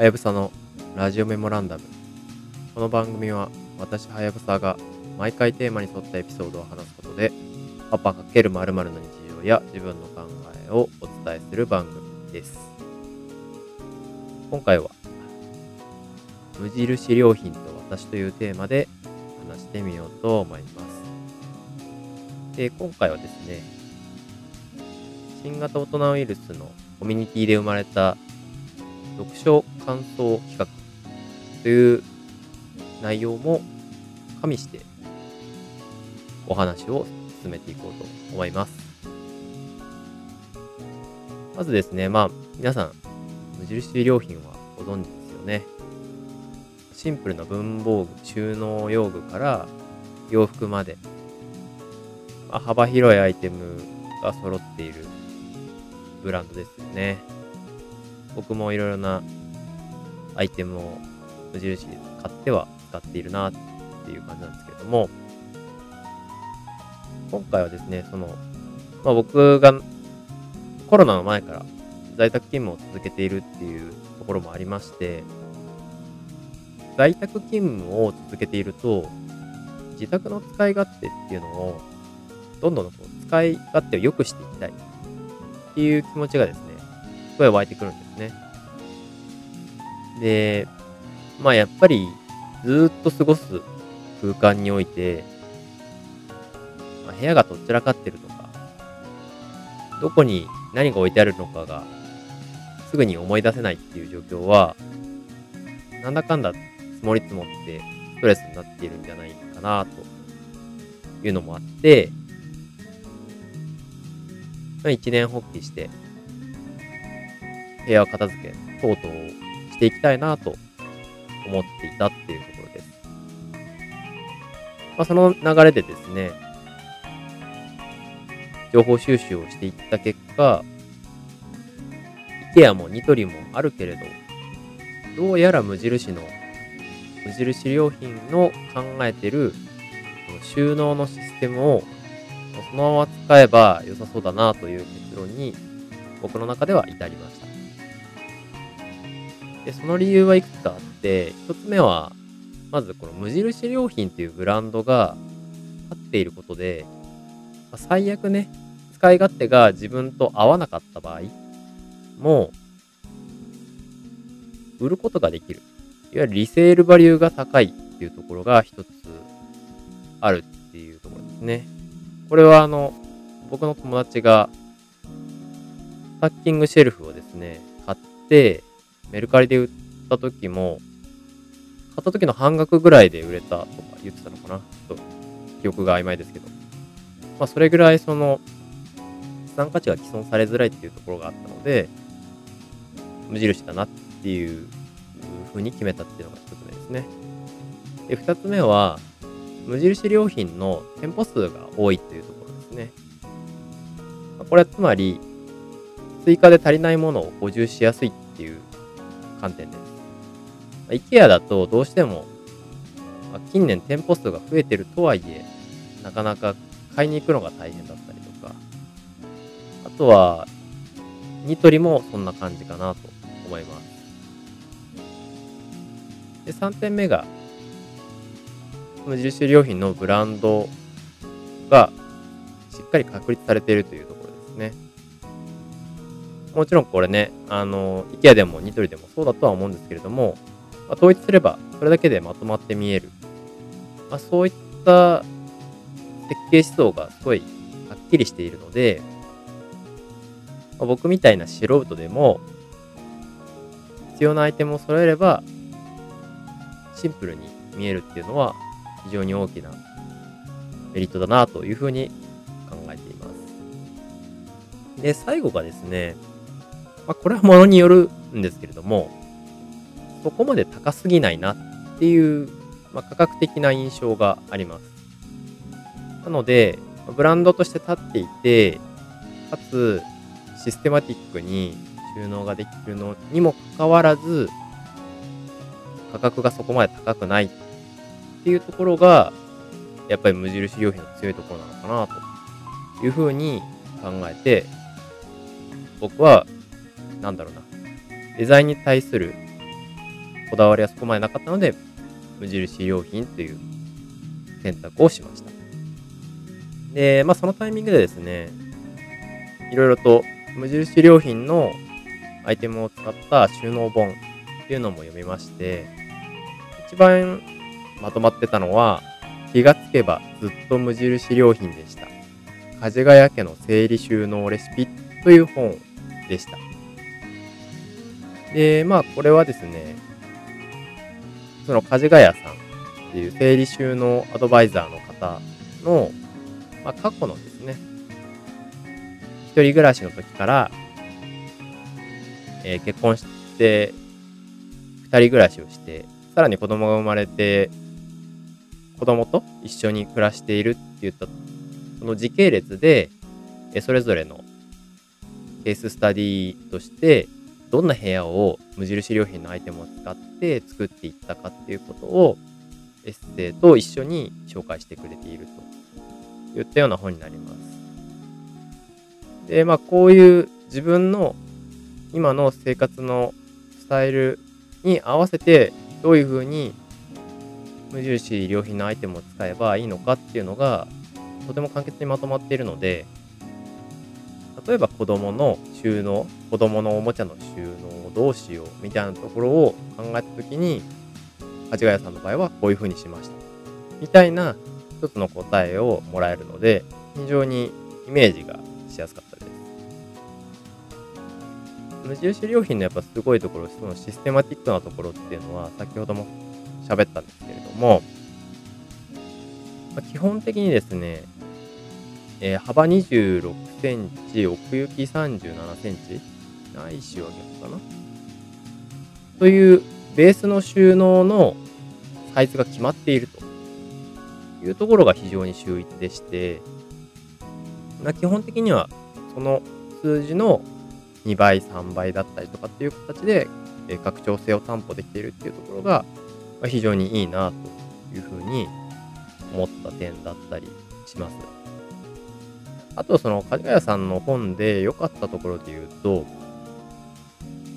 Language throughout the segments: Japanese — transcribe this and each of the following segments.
はやぶさのラジオメモランダム。この番組は私はやぶさが毎回テーマに沿ったエピソードを話すことで、パパ×〇〇の日常や自分の考えをお伝えする番組です。今回は、無印良品と私というテーマで話してみようと思います。で、今回はですね、新型大人ウイルスのコミュニティで生まれた読書感想企画という内容も加味してお話を進めていこうと思います。まずですね、まあ皆さん無印良品はご存知ですよね。シンプルな文房具、収納用具から洋服まで、まあ、幅広いアイテムが揃っているブランドですよね。僕もいろいろなアイテムを無印で買っては使っているなっていう感じなんですけれども、今回はですね、その、まあ、僕がコロナの前から在宅勤務を続けているっていうところもありまして、在宅勤務を続けていると、自宅の使い勝手っていうのを、どんどんこう使い勝手を良くしていきたいっていう気持ちがですね、すごい湧いてくるんですね。で、まあやっぱりずっと過ごす空間において、まあ、部屋がどちらかってるとか、どこに何が置いてあるのかがすぐに思い出せないっていう状況は、なんだかんだ積もり積もってストレスになっているんじゃないかなというのもあって、まあ、一年発起して、部屋を片付け等々をしていきたいなと思っていたっていうところです。まあ、その流れでですね、情報収集をしていった結果、IKEA もニトリもあるけれど、どうやら無印の、無印良品の考えてる収納のシステムをそのまま使えば良さそうだなという結論に僕の中では至りました。で、その理由はいくつかあって、一つ目は、まずこの無印良品っていうブランドが立っていることで、まあ最悪ね、使い勝手が自分と合わなかった場合も、売ることができる。いわゆるリセールバリューが高いっていうところが一つあるっていうところですね。これはあの、僕の友達が、スタッキングシェルフをですね、買って、メルカリで売った時も、買った時の半額ぐらいで売れたとか言ってたのかなちょっと記憶が曖昧ですけど。まあそれぐらいその、資産価値が既存されづらいっていうところがあったので、無印だなっていう風に決めたっていうのが一つ目ですね。で、二つ目は、無印良品の店舗数が多いというところですね。これはつまり、追加で足りないものを補充しやすいっていう観点です。IKEA だとどうしても、ま近年店舗数が増えてるとはいえ、なかなか買いに行くのが大変だったりとか、あとは、ニトリもそんな感じかなと思います。で、3点目が、無印良品のブランドがしっかり確立されているというところですね。もちろんこれね、あの、IKEA でもニトリでもそうだとは思うんですけれども、まあ、統一すればそれだけでまとまって見える。まあ、そういった設計思想がすごいはっきりしているので、まあ僕みたいな素人でも必要なアイテムを揃えればシンプルに見えるっていうのは非常に大きなメリットだなというふうに考えています。で、最後がですね、まあ、これはものによるんですけれども、そこまで高すぎないなっていう、まあ、価格的な印象があります。なので、ブランドとして立っていて、かつシステマティックに収納ができるのにもかかわらず、価格がそこまで高くないっていうところが、やっぱり無印良品の強いところなのかなというふうに考えて、僕は、なんだろうな、デザインに対するこだわりはそこまでなかったので、無印良品という選択をしました。で、まあそのタイミングでですね、いろいろと無印良品のアイテムを使った収納本っていうのも読みまして、一番まとまってたのは、気がつけばずっと無印良品でした。梶ヶ谷家の整理収納レシピという本でした。で、まあこれはですね、その梶ヶ谷さんっていう整理収納アドバイザーの方の、まあ、過去のですね、一人暮らしの時から、えー、結婚して、二人暮らしをして、さらに子供が生まれて、子供と一緒に暮らしているって言った、その時系列で、それぞれのケーススタディとして、どんな部屋を無印良品のアイテムを使って作っていったかっていうことをエッセイと一緒に紹介してくれているといったような本になります。で、まあこういう自分の今の生活のスタイルに合わせてどういうふうに無印良品のアイテムを使えばいいのかっていうのがとても簡潔にまとまっているので例えば子供の収納子供のおもちゃの収納をどうしようみたいなところを考えた時に梶ヶ谷さんの場合はこういうふうにしましたみたいな一つの答えをもらえるので非常にイメージがしやすかったです無印良品のやっぱすごいところそのシステマティックなところっていうのは先ほども喋ったんですけれども、まあ、基本的にですね、えー、幅26センチ、奥行き37センチ、ないしは逆かな？というベースの収納のサイズが決まっていると。いうところが非常に秀逸でして、まあ、基本的にはその数字の2倍、3倍だったりとかっていう形で、え拡張性を担保できているっていうところが、ま非常にいいなというふうに思った点だったりします。あと、その、梶ヶ谷さんの本で良かったところで言うと、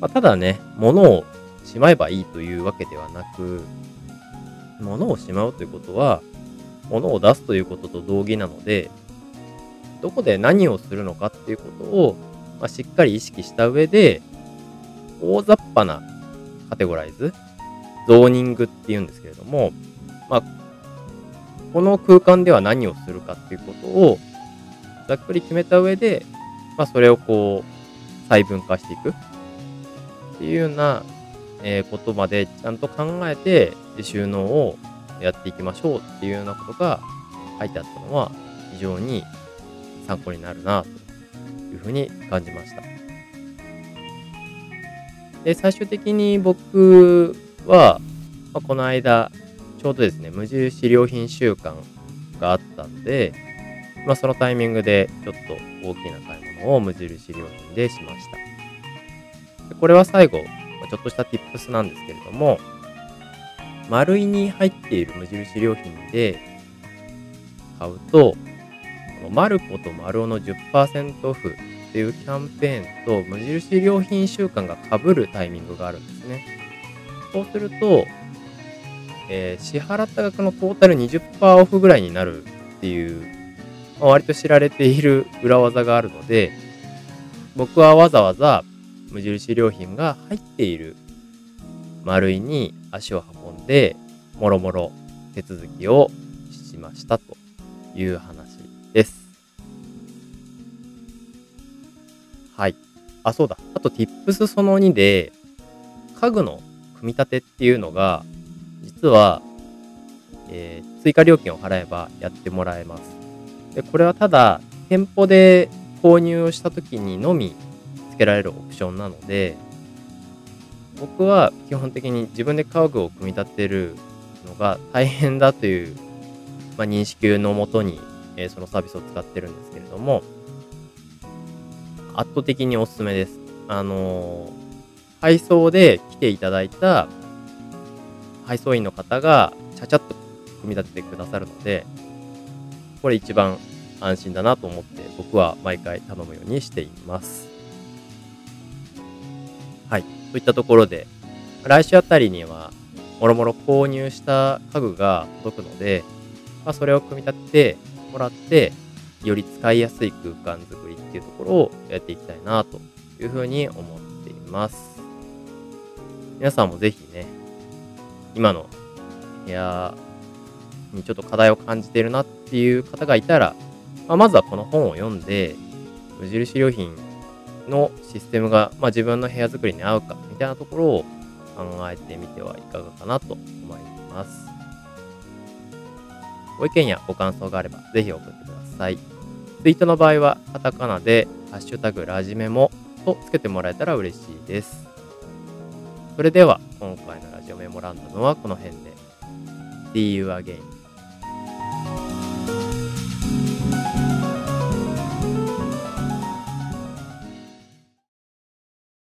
まあ、ただね、物をしまえばいいというわけではなく、物をしまうということは、物を出すということと同義なので、どこで何をするのかっていうことを、まあ、しっかり意識した上で、大雑把なカテゴライズ、ゾーニングっていうんですけれども、まあ、この空間では何をするかっていうことを、ざっくり決めた上で、まあ、それをこう、細分化していくっていうような、え、ことまでちゃんと考えて収納をやっていきましょうっていうようなことが書いてあったのは非常に参考になるなというふうに感じました。で、最終的に僕は、まあ、この間、ちょうどですね、無印良品週間があったんで、まあ、そのタイミングでちょっと大きな買い物を無印良品でしました。でこれは最後、ちょっとした tips なんですけれども、丸いに入っている無印良品で買うと、このマルコとマルオの10%オフっていうキャンペーンと無印良品週間が被るタイミングがあるんですね。そうすると、えー、支払った額のトータル20%オフぐらいになるっていう、割と知られている裏技があるので、僕はわざわざ無印良品が入っている丸いに足を運んで、もろもろ手続きをしましたという話です。はい。あ、そうだ。あと Tips その2で、家具の組み立てっていうのが、実は、えー、追加料金を払えばやってもらえます。で、これはただ、店舗で購入をした時にのみ付けられるオプションなので、僕は基本的に自分で家具を組み立てるのが大変だという、まあ、認識のもとに、えー、そのサービスを使ってるんですけれども、圧倒的におすすめです。あのー、配送で来ていただいた配送員の方がちゃちゃっと組み立ててくださるので、これ一番安心だなと思って僕は毎回頼むようにしています。はい。といったところで、来週あたりには、もろもろ購入した家具が届くので、まあ、それを組み立ててもらって、より使いやすい空間づくりっていうところをやっていきたいなというふうに思っています。皆さんもぜひね、今の部屋にちょっと課題を感じているなっていう方がいたら、まあ、まずはこの本を読んで、無印良品のシステムが、まあ、自分の部屋作りに合うかみたいなところを考えてみてはいかがかなと思います。ご意見やご感想があればぜひ送ってください。ツイートの場合はカタカナでハッシュタグラジメモとつけてもらえたら嬉しいです。それでは今回のラジオメモランダムはこの辺で。See you again.